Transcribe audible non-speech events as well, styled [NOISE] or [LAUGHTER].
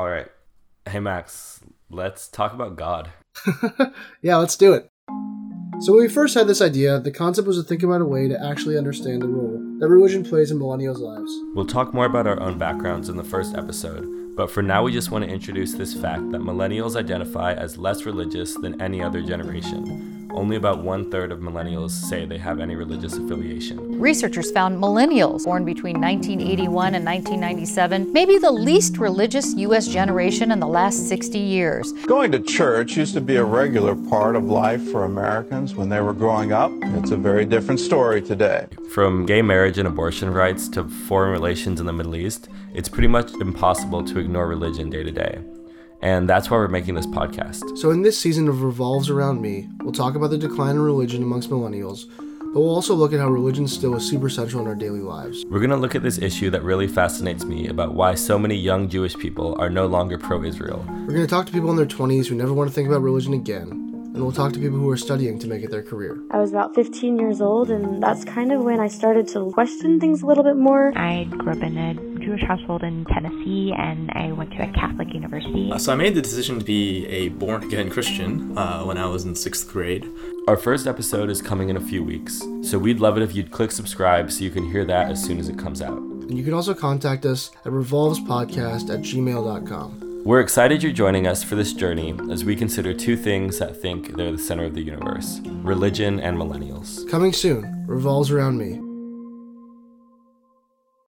All right. Hey, Max, let's talk about God. [LAUGHS] yeah, let's do it. So, when we first had this idea, the concept was to think about a way to actually understand the role that religion plays in millennials' lives. We'll talk more about our own backgrounds in the first episode, but for now, we just want to introduce this fact that millennials identify as less religious than any other generation. Only about one third of millennials say they have any religious affiliation. Researchers found millennials born between 1981 and 1997 may be the least religious U.S. generation in the last 60 years. Going to church used to be a regular part of life for Americans when they were growing up. It's a very different story today. From gay marriage and abortion rights to foreign relations in the Middle East, it's pretty much impossible to ignore religion day to day. And that's why we're making this podcast. So, in this season of Revolves Around Me, we'll talk about the decline in religion amongst millennials, but we'll also look at how religion still is super central in our daily lives. We're going to look at this issue that really fascinates me about why so many young Jewish people are no longer pro Israel. We're going to talk to people in their 20s who never want to think about religion again, and we'll talk to people who are studying to make it their career. I was about 15 years old, and that's kind of when I started to question things a little bit more. I grew up in a Jewish household in Tennessee, and I went to a Catholic university. Uh, so I made the decision to be a born again Christian uh, when I was in sixth grade. Our first episode is coming in a few weeks, so we'd love it if you'd click subscribe so you can hear that as soon as it comes out. And you can also contact us at revolvespodcast at gmail.com. We're excited you're joining us for this journey as we consider two things that think they're the center of the universe religion and millennials. Coming soon, Revolves Around Me.